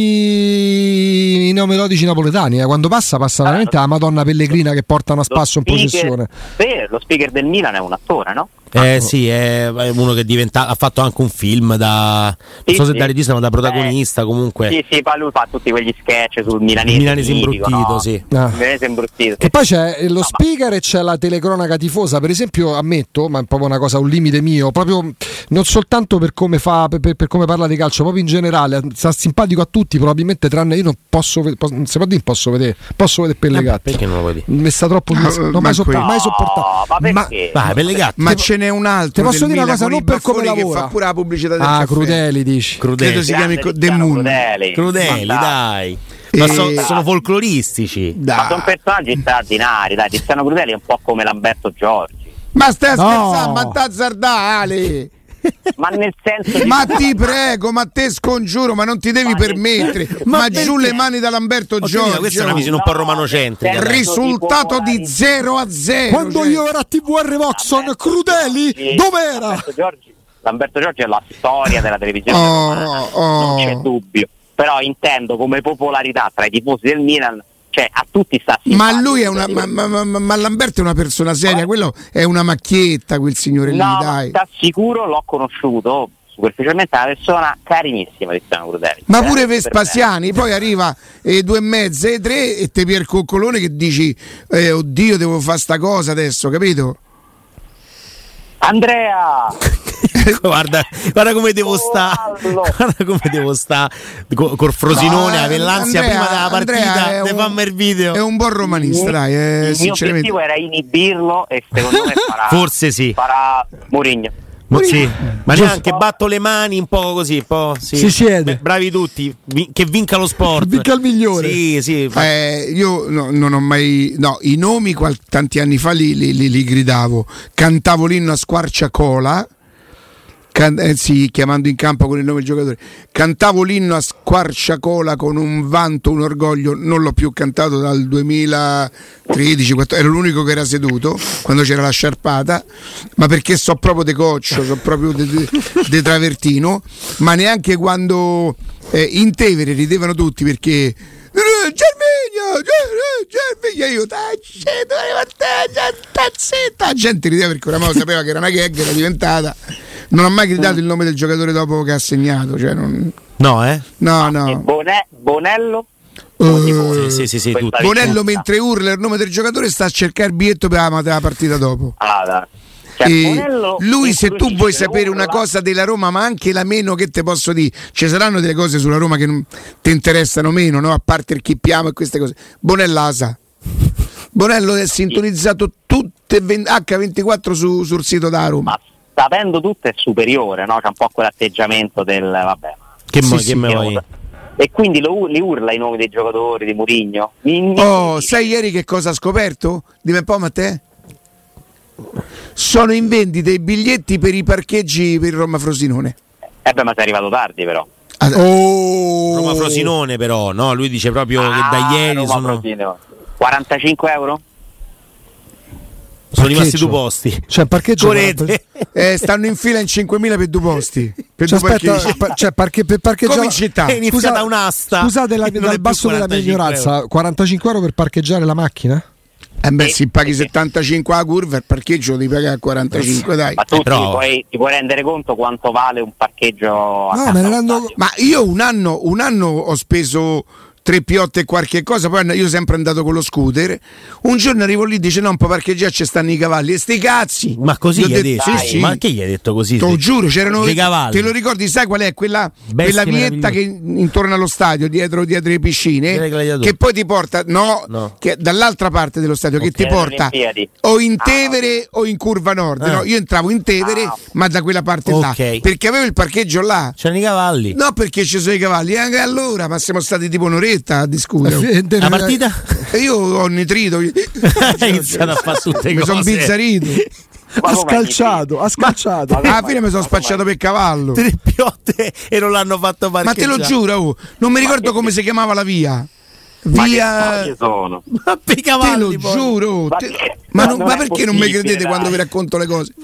[SPEAKER 3] neomelodici napoletani. Eh. Quando passa, passa ah, veramente la Madonna Pellegrina che portano a spasso in processione.
[SPEAKER 2] Sì, lo speaker del Milan è un attore, no?
[SPEAKER 4] Eh sì, è uno che diventa, ha fatto anche un film da non so se da regista ma da protagonista eh, comunque.
[SPEAKER 2] Sì, sì, poi lui fa tutti quegli sketch sul milanese.
[SPEAKER 4] Milanese imbruttito, no? sì.
[SPEAKER 3] Ah. Milanese imbruttito. Che poi c'è lo no, speaker ma... e c'è la telecronaca tifosa, per esempio, ammetto, ma è proprio una cosa, un limite mio, proprio non soltanto per come fa per, per, per come parla di calcio, proprio in generale, sta simpatico a tutti, probabilmente tranne io non posso posso, non si può dire posso vedere, posso vedere Pellegatti.
[SPEAKER 4] Perché non lo dire?
[SPEAKER 3] Mi sta troppo no, non mai, sopportato, mai sopportato.
[SPEAKER 2] ma, ma,
[SPEAKER 4] ma, Pellegatti.
[SPEAKER 1] ma n'è un altro.
[SPEAKER 3] Ti posso dire una cosa, non per come lavora.
[SPEAKER 1] Fa pure la pubblicità del
[SPEAKER 3] Ah,
[SPEAKER 1] caffè.
[SPEAKER 3] Crudeli dici.
[SPEAKER 1] Crudeli. Credo si chiami
[SPEAKER 2] De
[SPEAKER 1] Moon.
[SPEAKER 2] Crudeli,
[SPEAKER 4] Crudeli dai. Ma so, sono folcloristici.
[SPEAKER 2] Dai. Ma sono personaggi straordinari, dai. Tiziano Crudeli è un po' come Lamberto Giorgi.
[SPEAKER 1] Ma stai no. scherzando, ma t'azzardare!
[SPEAKER 2] Ma nel senso di...
[SPEAKER 1] ma ti prego ma te scongiuro ma non ti devi ma permettere. ma, ma giù le mani da Lamberto Giorgio
[SPEAKER 4] questa è una visione un po' romanocentrica
[SPEAKER 1] risultato di 0 a 0
[SPEAKER 3] quando cioè. io ero a TVR Voxon Crudeli dov'era?
[SPEAKER 2] Lamberto Giorgi, Lamberto Giorgi è la storia della televisione oh, oh. non c'è dubbio. Però intendo come popolarità tra i tifosi del Milan cioè a tutti sta
[SPEAKER 1] ma lui è una ma, ma, ma, ma, Lamberto è una persona seria quello è una macchietta quel signore
[SPEAKER 2] no,
[SPEAKER 1] lì dai.
[SPEAKER 2] sta sicuro l'ho conosciuto superficialmente una persona carinissima di Tiziano Crudeli.
[SPEAKER 1] Ma pure Vespasiani poi arriva e due e mezza e tre e te Pier Coccolone che dici eh, oddio devo fare sta cosa adesso capito?
[SPEAKER 2] Andrea
[SPEAKER 4] guarda, guarda come devo stare guarda come devo stare col Frosinone no, l'ansia prima della partita ne fammi il video
[SPEAKER 1] è un buon romanista dai
[SPEAKER 2] eh, il mio obiettivo era inibirlo e secondo me farà,
[SPEAKER 4] forse sì
[SPEAKER 2] farà Mourinho
[SPEAKER 4] sì. Ma neanche batto le mani un po' così, un po', sì.
[SPEAKER 3] si siede.
[SPEAKER 4] bravi tutti, che vinca lo sport.
[SPEAKER 3] Vinca il migliore.
[SPEAKER 4] Sì, sì.
[SPEAKER 1] Eh, io no, non ho mai. No, i nomi qual- tanti anni fa li, li, li, li gridavo. Cantavo l'inno a squarciacola can- eh, sì, chiamando in campo con il nome del giocatore. Cantavo l'inno a squarciacola con un vanto, un orgoglio, non l'ho più cantato dal 2013, ero l'unico che era seduto quando c'era la sciarpata, ma perché so proprio de coccio, so proprio de, de, de travertino, ma neanche quando eh, in Tevere ridevano tutti perché Germigno, Germigno, io tazzetta, la gente rideva perché oramai sapeva che era una gag, era diventata non ha mai gridato il nome del giocatore dopo che ha segnato. Cioè non...
[SPEAKER 4] No, eh?
[SPEAKER 1] No, no.
[SPEAKER 2] Bone- Bonello? tifosi.
[SPEAKER 4] sì, sì, sì.
[SPEAKER 1] Bonello mentre urla il nome del giocatore sta a cercare il biglietto per la, la partita dopo.
[SPEAKER 2] Ah. Cioè,
[SPEAKER 1] E
[SPEAKER 2] Bonello
[SPEAKER 1] lui se tu vuoi sapere una cosa della Roma ma anche la meno che te posso dire ci saranno delle cose sulla Roma che ti interessano meno no? a parte il chippiamo e queste cose Bonello la sa Bonello è sintonizzato tutte ven- H24 su- sul sito da Roma
[SPEAKER 2] ma sapendo tutto è superiore, no? C'è un po' quell'atteggiamento del vabbè.
[SPEAKER 4] Che, mo-
[SPEAKER 1] Sì,
[SPEAKER 4] che
[SPEAKER 1] sì,
[SPEAKER 4] me vuoi?
[SPEAKER 2] E quindi lo, li urla i nomi dei giocatori, di Murigno.
[SPEAKER 1] oh sai ieri che cosa ha scoperto? dimmi un po' Matteo sono in vendita i biglietti per i parcheggi per il Roma Frosinone
[SPEAKER 2] Eh beh, ma sei arrivato tardi però.
[SPEAKER 1] Ah,
[SPEAKER 3] Oh.
[SPEAKER 4] Roma Frosinone però, no? Lui dice proprio che da
[SPEAKER 2] Ah,
[SPEAKER 4] ieri
[SPEAKER 2] Roma
[SPEAKER 4] sono,
[SPEAKER 2] Frosinone. 45 euro?
[SPEAKER 4] Sono rimasti due posti.
[SPEAKER 3] Cioè, parcheggio
[SPEAKER 4] Correte.
[SPEAKER 1] eh, stanno in fila in 5.000 per due posti per
[SPEAKER 3] Cioè,
[SPEAKER 1] due
[SPEAKER 3] aspetta,
[SPEAKER 1] parcheggi.
[SPEAKER 3] pa- cioè, parche- per parcheggiare
[SPEAKER 1] Come in città.
[SPEAKER 4] È iniziata
[SPEAKER 3] Scusa-
[SPEAKER 4] un'asta.
[SPEAKER 3] Scusate la- dal basso della mia
[SPEAKER 4] 45
[SPEAKER 3] ignoranza, 45 euro per parcheggiare la macchina?
[SPEAKER 1] Eh beh,
[SPEAKER 2] Sì,
[SPEAKER 1] si paghi
[SPEAKER 2] sì.
[SPEAKER 1] 75 a curva, il parcheggio lo devi pagare a 45, dai.
[SPEAKER 2] Ma tu
[SPEAKER 4] Eh, però-
[SPEAKER 2] ti, puoi, ti puoi rendere conto quanto vale un parcheggio a
[SPEAKER 3] No,
[SPEAKER 2] allo
[SPEAKER 3] rendo-?
[SPEAKER 1] Ma io un anno, un anno ho speso tre piotte e qualche cosa, poi io sempre andato con lo scooter. Un giorno arrivo lì e dice: No, un po' parcheggiare ci stanno i cavalli. E sti cazzi!
[SPEAKER 4] Ma così
[SPEAKER 1] Gli
[SPEAKER 4] hai
[SPEAKER 1] detto,
[SPEAKER 4] detto?
[SPEAKER 1] Sì, sì.
[SPEAKER 4] Ma che gli hai detto così?
[SPEAKER 1] Te lo giuro, c'erano
[SPEAKER 4] dei cavalli.
[SPEAKER 1] Te lo ricordi, sai qual è? Quella, quella vietta che intorno allo stadio, dietro, dietro le piscine, che poi ti porta, no,
[SPEAKER 4] No.
[SPEAKER 1] Che, dall'altra parte dello stadio, che
[SPEAKER 4] Ok.
[SPEAKER 1] ti porta o in
[SPEAKER 2] Ah,
[SPEAKER 1] Tevere o in curva nord.
[SPEAKER 4] Ah.
[SPEAKER 1] No, io entravo in Tevere,
[SPEAKER 2] Ah.
[SPEAKER 1] ma da quella parte
[SPEAKER 4] Ok.
[SPEAKER 1] là, perché avevo il parcheggio là.
[SPEAKER 4] C'erano i cavalli.
[SPEAKER 1] No, perché ci sono i cavalli. E anche allora, ma siamo stati tipo un'oretta a discutere.
[SPEAKER 4] La partita?
[SPEAKER 1] E io ho nitrito.
[SPEAKER 4] Hai iniziato a fare tutte
[SPEAKER 1] Mi
[SPEAKER 4] cose.
[SPEAKER 1] sono bizzarrito.
[SPEAKER 2] Ma
[SPEAKER 3] Ha scalciato, ha scalciato.
[SPEAKER 1] Alla fine mi sono spacciato per cavallo.
[SPEAKER 4] Tre piotte e non l'hanno fatto
[SPEAKER 1] Ma te lo giuro, oh, non mi ricordo come si chiamava la via.
[SPEAKER 2] Ma che
[SPEAKER 1] Via.
[SPEAKER 4] Ma per i
[SPEAKER 1] Te lo
[SPEAKER 4] poi.
[SPEAKER 1] giuro.
[SPEAKER 2] Ma
[SPEAKER 1] te-
[SPEAKER 2] che-
[SPEAKER 1] Ma,
[SPEAKER 2] ma
[SPEAKER 1] non-
[SPEAKER 2] non
[SPEAKER 1] ma perché non mi credete
[SPEAKER 2] dai.
[SPEAKER 1] quando vi racconto le cose?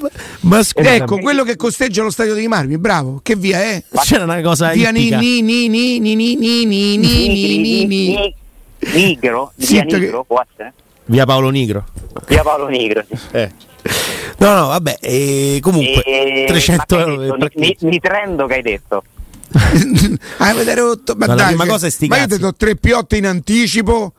[SPEAKER 4] Ma scusa,
[SPEAKER 1] Ecco, quello che costeggia lo stadio dei Marmi, bravo. Che via è?
[SPEAKER 4] c'era una cosa
[SPEAKER 1] Via ni ni ni ni ni ni ni ni ni ni ni ni.
[SPEAKER 2] Nigro? Via
[SPEAKER 1] che-
[SPEAKER 2] Nigro, può essere?
[SPEAKER 4] Via Paolo Nigro.
[SPEAKER 2] Via Paolo Nigro, sì.
[SPEAKER 4] Eh. No, no, vabbè, e comunque
[SPEAKER 2] E-
[SPEAKER 4] 300
[SPEAKER 2] ma che hai
[SPEAKER 4] euro
[SPEAKER 2] ni- Nitrendo che hai detto?
[SPEAKER 1] Ah, avete rotto. Ma
[SPEAKER 4] Ma la
[SPEAKER 1] dai,
[SPEAKER 4] prima
[SPEAKER 1] che-
[SPEAKER 4] cosa è sti
[SPEAKER 1] ma io ti do tre piotte in anticipo.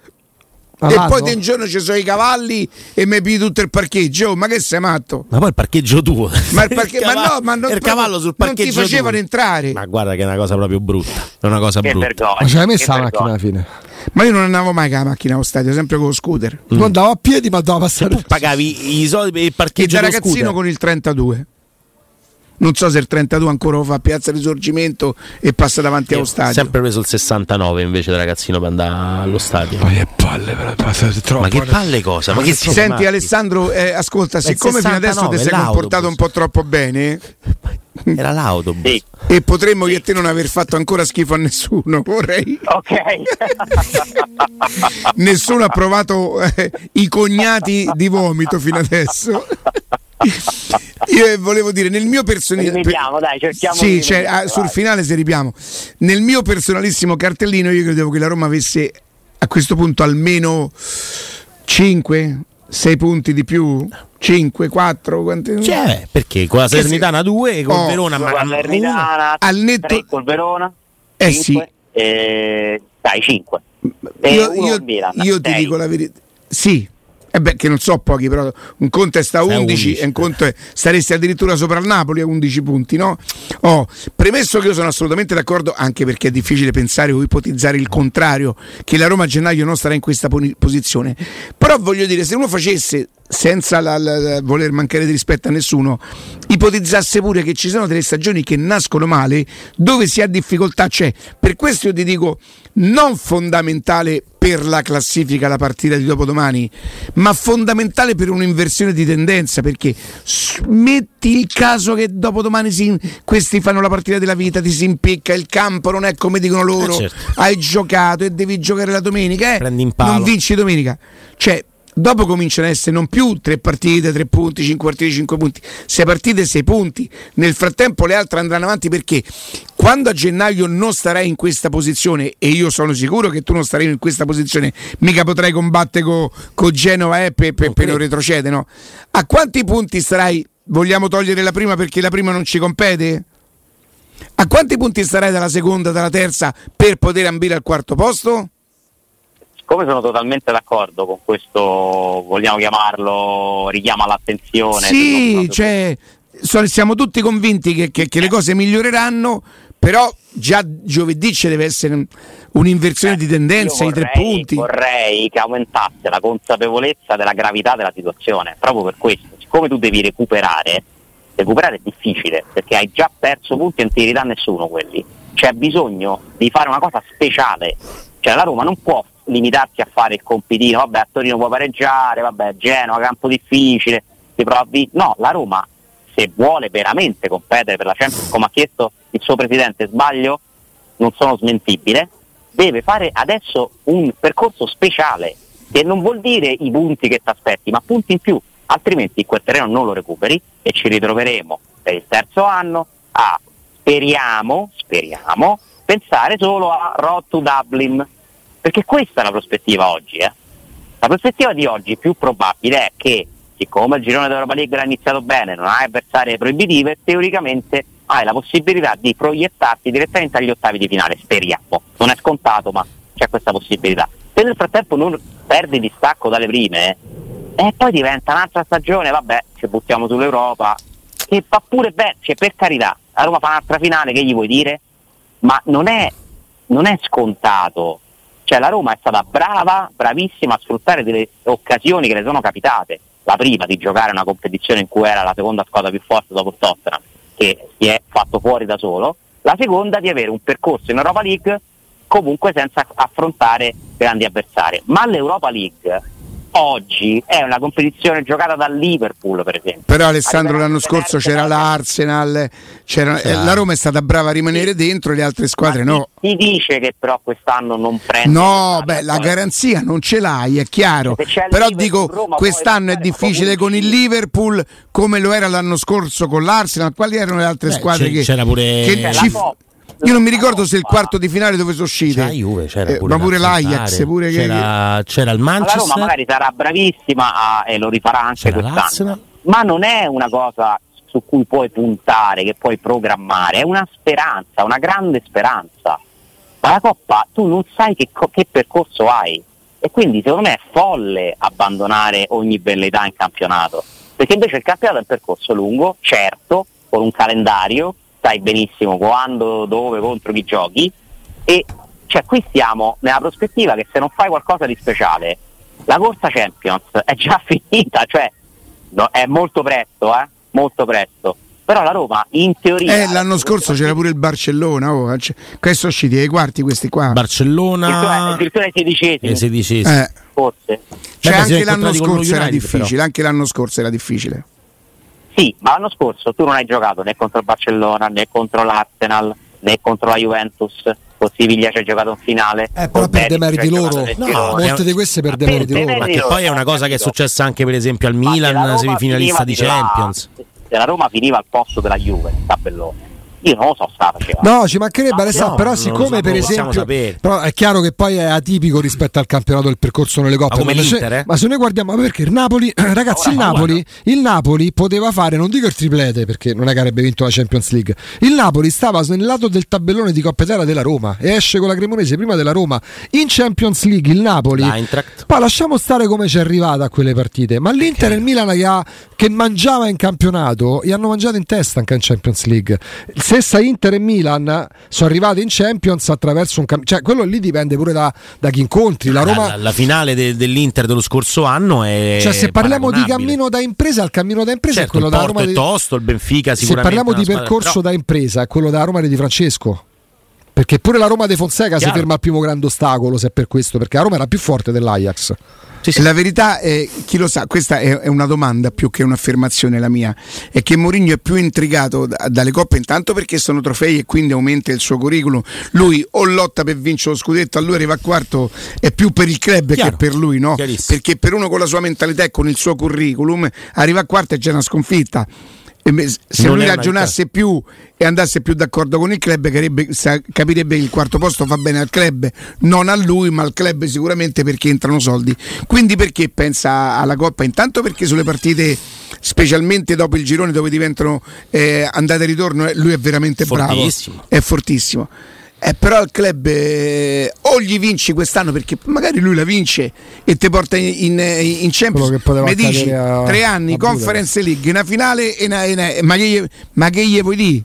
[SPEAKER 3] Ah,
[SPEAKER 1] e
[SPEAKER 3] vado?
[SPEAKER 1] poi te un giorno ci sono i cavalli e mi pigli tutto il parcheggio. Oh, ma che sei matto?
[SPEAKER 4] Ma poi il parcheggio tuo.
[SPEAKER 1] Ma, il parche- ma no, ma non,
[SPEAKER 4] il cavallo sul
[SPEAKER 1] non ti
[SPEAKER 4] parcheggio
[SPEAKER 1] facevano
[SPEAKER 4] tuo.
[SPEAKER 1] entrare.
[SPEAKER 4] Ma guarda che è una cosa proprio brutta. È una cosa
[SPEAKER 2] Che
[SPEAKER 4] brutta.
[SPEAKER 2] vergogna.
[SPEAKER 3] Ma ce l'hai messa la macchina alla fine?
[SPEAKER 1] Ma io non andavo mai con la macchina allo stadio, sempre con lo scooter.
[SPEAKER 3] Non andavo a piedi, ma andavo a passare.
[SPEAKER 4] Pagavi i soldi per il
[SPEAKER 1] E
[SPEAKER 4] parcheggio
[SPEAKER 1] da
[SPEAKER 4] dello
[SPEAKER 1] ragazzino
[SPEAKER 4] scooter.
[SPEAKER 1] con il 32. Non so se il 32 ancora lo fa Piazza Risorgimento e passa davanti allo
[SPEAKER 4] Io ho
[SPEAKER 1] stadio.
[SPEAKER 4] sempre preso il 69 invece da ragazzino per andare allo stadio.
[SPEAKER 3] Ma che palle, però, troppo.
[SPEAKER 4] Ma che palle cosa? Ma che si
[SPEAKER 1] Senti Alessandro, eh, ascolta, siccome fino adesso ti
[SPEAKER 4] 69,
[SPEAKER 1] sei comportato un po' troppo bene
[SPEAKER 4] Era l'autobus.
[SPEAKER 2] Sì,
[SPEAKER 1] e potremmo io e te non aver fatto ancora schifo a nessuno, vorrei.
[SPEAKER 2] ok.
[SPEAKER 1] Nessuno ha provato eh, i cognati di vomito fino adesso. Io eh, volevo dire, nel mio personale.
[SPEAKER 2] Rimediamo, dai, cerchiamo
[SPEAKER 1] Sì,
[SPEAKER 2] di
[SPEAKER 1] cioè, ah, sul finale se ripiamo. Nel mio personalissimo cartellino, io credevo che la Roma avesse a questo punto almeno 5, 6 punti di più. 5, 4, quanti...
[SPEAKER 4] Cioè, perché con la
[SPEAKER 1] Che se-
[SPEAKER 4] Salernitana 2 con
[SPEAKER 1] Oh,
[SPEAKER 4] Verona
[SPEAKER 2] Con
[SPEAKER 4] ma
[SPEAKER 2] la
[SPEAKER 4] uno.
[SPEAKER 2] Salernitana,
[SPEAKER 1] Al netto-
[SPEAKER 2] col Verona,
[SPEAKER 1] Eh
[SPEAKER 2] cinque, e- dai, 5. E
[SPEAKER 1] io,
[SPEAKER 2] uno
[SPEAKER 1] io- io ti dico la verità. Sì. E beh, che non so pochi, però un conto è sta a
[SPEAKER 4] Sta a
[SPEAKER 1] 11
[SPEAKER 4] 11.
[SPEAKER 1] e un conto è staresti addirittura sopra il Napoli a 11 punti, no? Oh, premesso che io sono assolutamente d'accordo, anche perché è difficile pensare o ipotizzare il contrario, che la Roma a gennaio non starà in questa posizione. Però voglio dire, se uno facesse, senza la- la- voler mancare di rispetto a nessuno, ipotizzasse pure che ci sono delle stagioni che nascono male, dove si ha difficoltà c'è. Per questo io ti dico, non fondamentale per la classifica la partita di dopodomani, ma fondamentale per un'inversione di tendenza, perché metti il caso che dopodomani si, questi fanno la partita della vita, ti si impicca, il campo non è come dicono loro,
[SPEAKER 4] Eh, certo.
[SPEAKER 1] hai giocato e devi giocare la domenica, eh? Non vinci domenica. Cioè, dopo cominciano ad essere non più tre partite, tre punti, cinque partite, cinque punti, sei partite, sei punti. Nel frattempo le altre andranno avanti perché quando a gennaio non starai in questa posizione, e io sono sicuro che tu non starai in questa posizione, mica potrai combattere con Genova eh, per, per-
[SPEAKER 4] Non
[SPEAKER 1] per retrocedere, no? A quanti punti starai? Vogliamo togliere la prima perché la prima non ci compete? A quanti punti starai dalla seconda, dalla terza per poter ambire al quarto posto?
[SPEAKER 2] Siccome sono totalmente d'accordo con questo, vogliamo chiamarlo, richiamo all'attenzione.
[SPEAKER 1] Sì, cioè, siamo tutti convinti che, che, che le cose miglioreranno, però già giovedì ci deve essere un'inversione eh, di tendenza, i tre punti.
[SPEAKER 2] Vorrei che aumentasse la consapevolezza della gravità della situazione, proprio per questo, siccome tu devi recuperare, recuperare è difficile perché hai già perso punti e non ti ridà nessuno quelli. C'è bisogno di fare una cosa speciale, cioè la Roma non può limitarsi a fare il compitino, vabbè a Torino può pareggiare, vabbè Genova, campo difficile, si prova a No, la Roma se vuole veramente competere per la Champions, come ha chiesto il suo presidente, sbaglio, non sono smentibile, deve fare adesso un percorso speciale, che non vuol dire i punti che ti aspetti, ma punti in più, altrimenti quel terreno non lo recuperi e ci ritroveremo per il terzo anno a, speriamo, speriamo, pensare solo a Road to Dublin, perché questa è la prospettiva oggi. Eh. La prospettiva di oggi più probabile è che siccome il girone d'Europa League era iniziato bene, non hai avversarie proibitive, teoricamente hai la possibilità di proiettarti direttamente agli ottavi di finale, speriamo. Non è scontato, ma c'è questa possibilità. Se nel frattempo non perdi distacco dalle prime, e eh, poi diventa un'altra stagione, vabbè, ci buttiamo sull'Europa, che fa pure bene, cioè per carità, la Roma fa un'altra finale, che gli vuoi dire? Ma non è, non è scontato. Cioè la Roma è stata brava, bravissima a sfruttare delle occasioni che le sono capitate la prima di giocare una competizione in cui era la seconda squadra più forte dopo il Tottenham, che si è fatto fuori da solo, la seconda di avere un percorso in Europa League comunque senza affrontare grandi avversari. Ma l'Europa League oggi è una competizione giocata dal Liverpool per esempio.
[SPEAKER 1] Però Alessandro l'anno scorso c'era l'Arsenal c'era, eh, la Roma è stata brava a rimanere dentro le altre squadre no.
[SPEAKER 2] si dice che però quest'anno non prende
[SPEAKER 1] no beh la garanzia non ce l'hai è chiaro. Però dico Roma, quest'anno è difficile con il Liverpool come lo era l'anno scorso con l'Arsenal. Quali erano le altre beh, squadre che,
[SPEAKER 4] c'era pure
[SPEAKER 1] che ci, io non mi ricordo se il quarto di finale dove sono uscite.
[SPEAKER 4] C'era Juve, c'era pure
[SPEAKER 1] eh, ma pure l'Ajax, pure
[SPEAKER 4] c'era, che... c'era il Manchester.
[SPEAKER 2] La Roma magari sarà bravissima a, e lo rifarà anche c'era quest'anno. L'Arsenal. Ma non è una cosa su cui puoi puntare, che puoi programmare, è una speranza, una grande speranza. Ma la Coppa tu non sai che, che percorso hai e quindi secondo me è folle abbandonare ogni bellità in campionato, perché invece il campionato è un percorso lungo, certo, con un calendario sai benissimo quando, dove, contro chi giochi e cioè, qui stiamo nella prospettiva che se non fai qualcosa di speciale la corsa Champions è già finita, cioè no, è molto presto, eh? molto presto. Però la Roma in teoria.
[SPEAKER 1] Eh, l'anno scorso c'era pure il Barcellona. Oh, cioè, questo usciti ai quarti questi qua.
[SPEAKER 4] Barcellona.
[SPEAKER 2] Addirittura ai sedicesimi.
[SPEAKER 4] sedicesimi.
[SPEAKER 1] Eh. Forse. Cioè, anche l'anno scorso era difficile. Anche l'anno scorso era difficile.
[SPEAKER 2] Sì, ma l'anno scorso tu non hai giocato né contro il Barcellona né contro l'Arsenal né contro la Juventus. Con Siviglia ci hai giocato in finale.
[SPEAKER 3] Eh, però per demeriti loro. No, molte di queste per demeriti loro.
[SPEAKER 4] Ma che poi è una cosa che è successa anche per esempio al Milan, semifinalista di Champions.
[SPEAKER 2] Se la Roma finiva al posto della Juve, tabellone io non lo so sta facendo.
[SPEAKER 3] No, ci mancherebbe Alessandro, no, però siccome so, per esempio però è chiaro che poi è atipico rispetto al campionato del percorso nelle coppe. Ma,
[SPEAKER 4] come l'Inter, se,
[SPEAKER 3] eh? ma se noi guardiamo perché il Napoli, ragazzi, Ora, il Napoli, il Napoli poteva fare, non dico il triplete perché non è che avrebbe vinto la Champions League. Il Napoli stava nel lato del tabellone di Coppa Italia della Roma e esce con la Cremonese prima della Roma in Champions League il Napoli.
[SPEAKER 4] L'Eintracht.
[SPEAKER 3] Poi lasciamo stare come ci è arrivata a quelle partite, ma l'Inter okay. e il Milan che, ha, che mangiava in campionato gli hanno mangiato in testa anche in Champions League. Stessa Inter e Milan sono arrivati in Champions attraverso un cam- cioè quello lì dipende pure da, da chi incontri. La, Roma...
[SPEAKER 4] la, la finale de- dell'Inter dello scorso anno è.
[SPEAKER 3] Cioè, se parliamo di cammino da impresa, il cammino da impresa
[SPEAKER 4] certo,
[SPEAKER 3] è quello
[SPEAKER 4] da
[SPEAKER 3] Roma.
[SPEAKER 4] È tosto, il Benfica
[SPEAKER 3] sicuramente. Se parliamo di percorso però... da impresa, è quello da Roma di Francesco. Perché pure la Roma De Fonseca Chiaro. si ferma al primo grande ostacolo, se è per questo, perché la Roma era più forte dell'Ajax.
[SPEAKER 1] Sì, sì. La verità è, chi lo sa, questa è, una domanda più che un'affermazione la mia, è che Mourinho è più intrigato da, dalle coppe intanto perché sono trofei e quindi aumenta il suo curriculum. Lui o lotta per vincere lo scudetto, a lui arriva a quarto, è più per il club Chiaro. che per lui, no? Perché per uno con la sua mentalità e con il suo curriculum arriva a quarto è già una sconfitta se non lui ragionasse più e andasse più d'accordo con il club capirebbe, capirebbe che il quarto posto fa bene al club. Non a lui ma al club sicuramente perché entrano soldi. Quindi perché pensa alla Coppa? Intanto perché sulle partite specialmente dopo il girone dove diventano eh, andate e ritorno eh, lui è veramente bravo. È fortissimo Eh, però il club eh, o gli vinci quest'anno perché magari lui la vince e ti porta in, in, in Champions. Mi dici a, tre anni, Conference League, una finale e una, una, ma, che, ma che gli vuoi dire?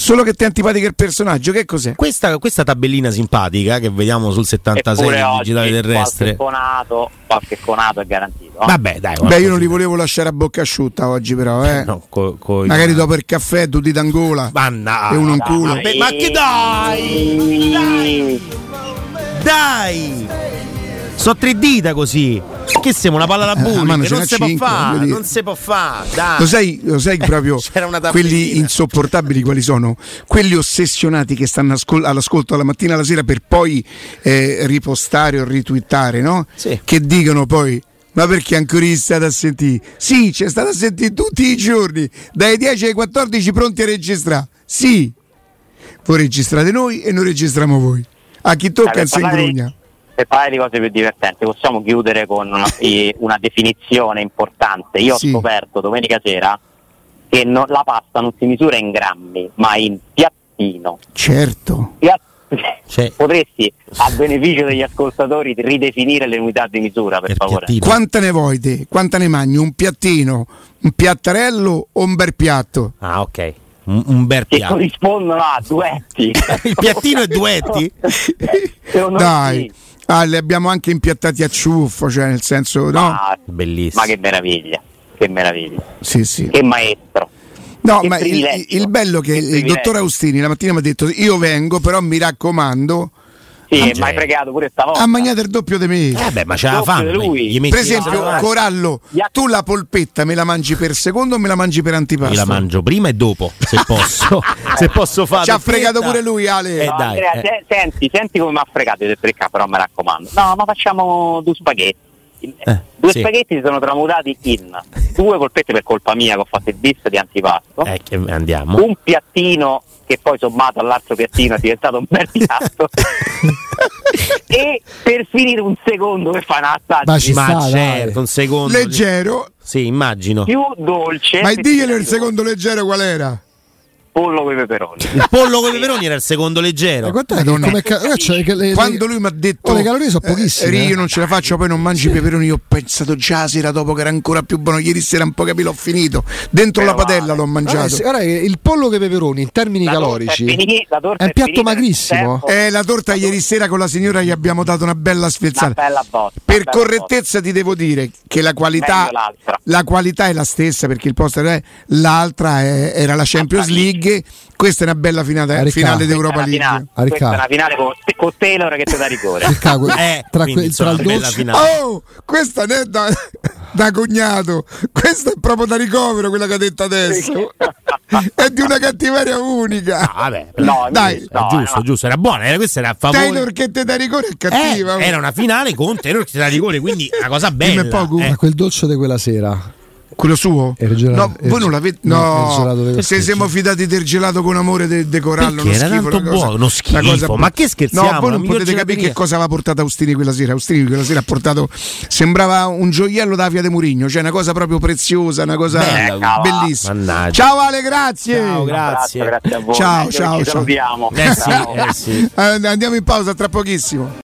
[SPEAKER 1] Solo che ti è antipatico il personaggio, che cos'è?
[SPEAKER 4] Questa, questa tabellina simpatica che vediamo sul 76 del digitale terrestre.
[SPEAKER 2] Qualche conato, qualche conato è garantito. Eh?
[SPEAKER 4] Vabbè, dai.
[SPEAKER 1] Beh, io non li volevo lasciare a bocca asciutta oggi, però. Eh. No, co, co, Magari dopo il caffè, tutti d'angola.
[SPEAKER 4] Manna,
[SPEAKER 1] e uno in culo.
[SPEAKER 4] Dai. Ma che dai! Dai! Dai! So tre dita così. Che siamo una palla da bulli, eh, non, si può fare, non si può fare.
[SPEAKER 1] Lo sai, lo sai proprio quelli insopportabili quali sono? Quelli ossessionati che stanno all'ascolto alla mattina alla sera per poi eh, ripostare o ritwittare, no?
[SPEAKER 4] Sì.
[SPEAKER 1] Che dicono poi ma perché ancora è stata a sentire? Sì, c'è stata a sentire tutti i giorni, dai 10 ai 14 pronti a registrare. Sì, voi registrate noi e noi registriamo voi. A chi tocca il ingrugna
[SPEAKER 2] per parlare di cose più divertenti, possiamo chiudere con una, una definizione importante. Io sì. ho scoperto domenica sera che no, la pasta non si misura in grammi, ma in piattino.
[SPEAKER 1] Certo.
[SPEAKER 2] Piattino. Cioè. Potresti, a beneficio degli ascoltatori, ridefinire le unità di misura, per, per favore.
[SPEAKER 1] Piattino. Quanta ne vuoi te? Quanta ne mangi? Un piattino, un piattarello o un bel piatto?
[SPEAKER 4] Ah, ok. Un, un bel piatto.
[SPEAKER 2] Che corrispondono a duetti.
[SPEAKER 4] Il piattino e duetti?
[SPEAKER 1] Dai. Sì. Ah, li abbiamo anche impiattati a ciuffo, cioè nel senso, no?
[SPEAKER 2] Ah,
[SPEAKER 4] Bellissimo.
[SPEAKER 2] Ma che meraviglia, che meraviglia.
[SPEAKER 1] Sì, sì.
[SPEAKER 2] Che maestro.
[SPEAKER 1] No, che ma il, il, bello che il dottor Austini la mattina mi ha detto io vengo, però mi raccomando
[SPEAKER 2] sì, mi hai pregato pure stavolta.
[SPEAKER 1] Ha mangiato il doppio di me.
[SPEAKER 4] Eh beh, ma c'è la fame. Lui.
[SPEAKER 1] Per esempio, Corallo, tu la polpetta me la mangi per secondo o me la mangi per antipasto?
[SPEAKER 4] Io la mangio prima e dopo, se posso. se posso fare.
[SPEAKER 1] Ci ha fregato pure lui, Ale.
[SPEAKER 2] Eh, no, dai, Andrea, eh. senti, senti come mi ha fregato il 3K, però mi raccomando. No, ma facciamo due spaghetti. Eh, due sì. spaghetti si sono tramutati in due polpette per colpa mia che ho fatto il bis di antipasto.
[SPEAKER 4] Eh, andiamo.
[SPEAKER 2] Un piattino che poi sommato all'altro piattino è diventato un bel piatto. e per finire un secondo che fa una
[SPEAKER 4] assaggia. Ma, ci ma sta, certo, un secondo.
[SPEAKER 1] Leggero.
[SPEAKER 4] Sì, immagino.
[SPEAKER 2] Più dolce.
[SPEAKER 1] Ma diglielo il secondo leggero qual era?
[SPEAKER 2] Pollo con i peperoni.
[SPEAKER 4] Il pollo con i peperoni era il secondo leggero.
[SPEAKER 3] Guardate, come ca- cioè, le,
[SPEAKER 1] Quando lui mi ha detto:
[SPEAKER 3] oh, Le calorie sono pochissime.
[SPEAKER 1] Eh, io non ce la faccio, poi non mangi i peperoni. Io ho pensato già la sera dopo che era ancora più buono. Ieri sera un po' capito, l'ho finito. Dentro Però la padella vale. l'ho mangiato.
[SPEAKER 3] Eh, guarda, il pollo con i peperoni in termini la calorici è, finita, è, un piatto magrissimo.
[SPEAKER 1] Eh, la torta ieri sera con la signora gli abbiamo dato una bella sfilzata.
[SPEAKER 2] Una bella botta,
[SPEAKER 1] per bella correttezza botta. ti devo dire che la qualità, la qualità è la stessa perché il posto è l'altra era la Champions League questa è una bella finale, finale d'Europa League.
[SPEAKER 2] Finale, questa è una finale con, con Taylor che ti dà rigore.
[SPEAKER 3] eh, tra, que, tra il dolce.
[SPEAKER 1] Oh, questa è da, da cognato. Questa è proprio da ricovero quella che ha detto adesso. è di una cattiveria unica.
[SPEAKER 4] No, vabbè, no, dai, no, giusto, no. giusto, era buona, era, questa era a favore.
[SPEAKER 1] Taylor che ti dà rigore è cattiva.
[SPEAKER 4] Eh, era una finale con Taylor che ti dà rigore, quindi una cosa bella.
[SPEAKER 3] Poco, eh. quel dolce di quella sera
[SPEAKER 1] quello suo?
[SPEAKER 3] Gelato,
[SPEAKER 1] no, voi non l'avete. No, no se siamo fidati del gelato con amore del de Corallo.
[SPEAKER 4] Perché era tanto cosa, buono, uno schifo. Cosa, ma che scherziamo?
[SPEAKER 1] No, voi non potete capire che cosa aveva portato Austini quella sera. Austini quella sera ha portato. Sembrava un gioiello da Via de Murigno, cioè una cosa proprio preziosa, una cosa Bella, bellissima. Mannaggia. Ciao Ale, grazie.
[SPEAKER 4] Ciao, grazie.
[SPEAKER 2] grazie a voi.
[SPEAKER 1] Ciao, ciao, ciao.
[SPEAKER 2] Salutiamo.
[SPEAKER 4] Eh sì, eh sì.
[SPEAKER 1] Andiamo in pausa tra pochissimo.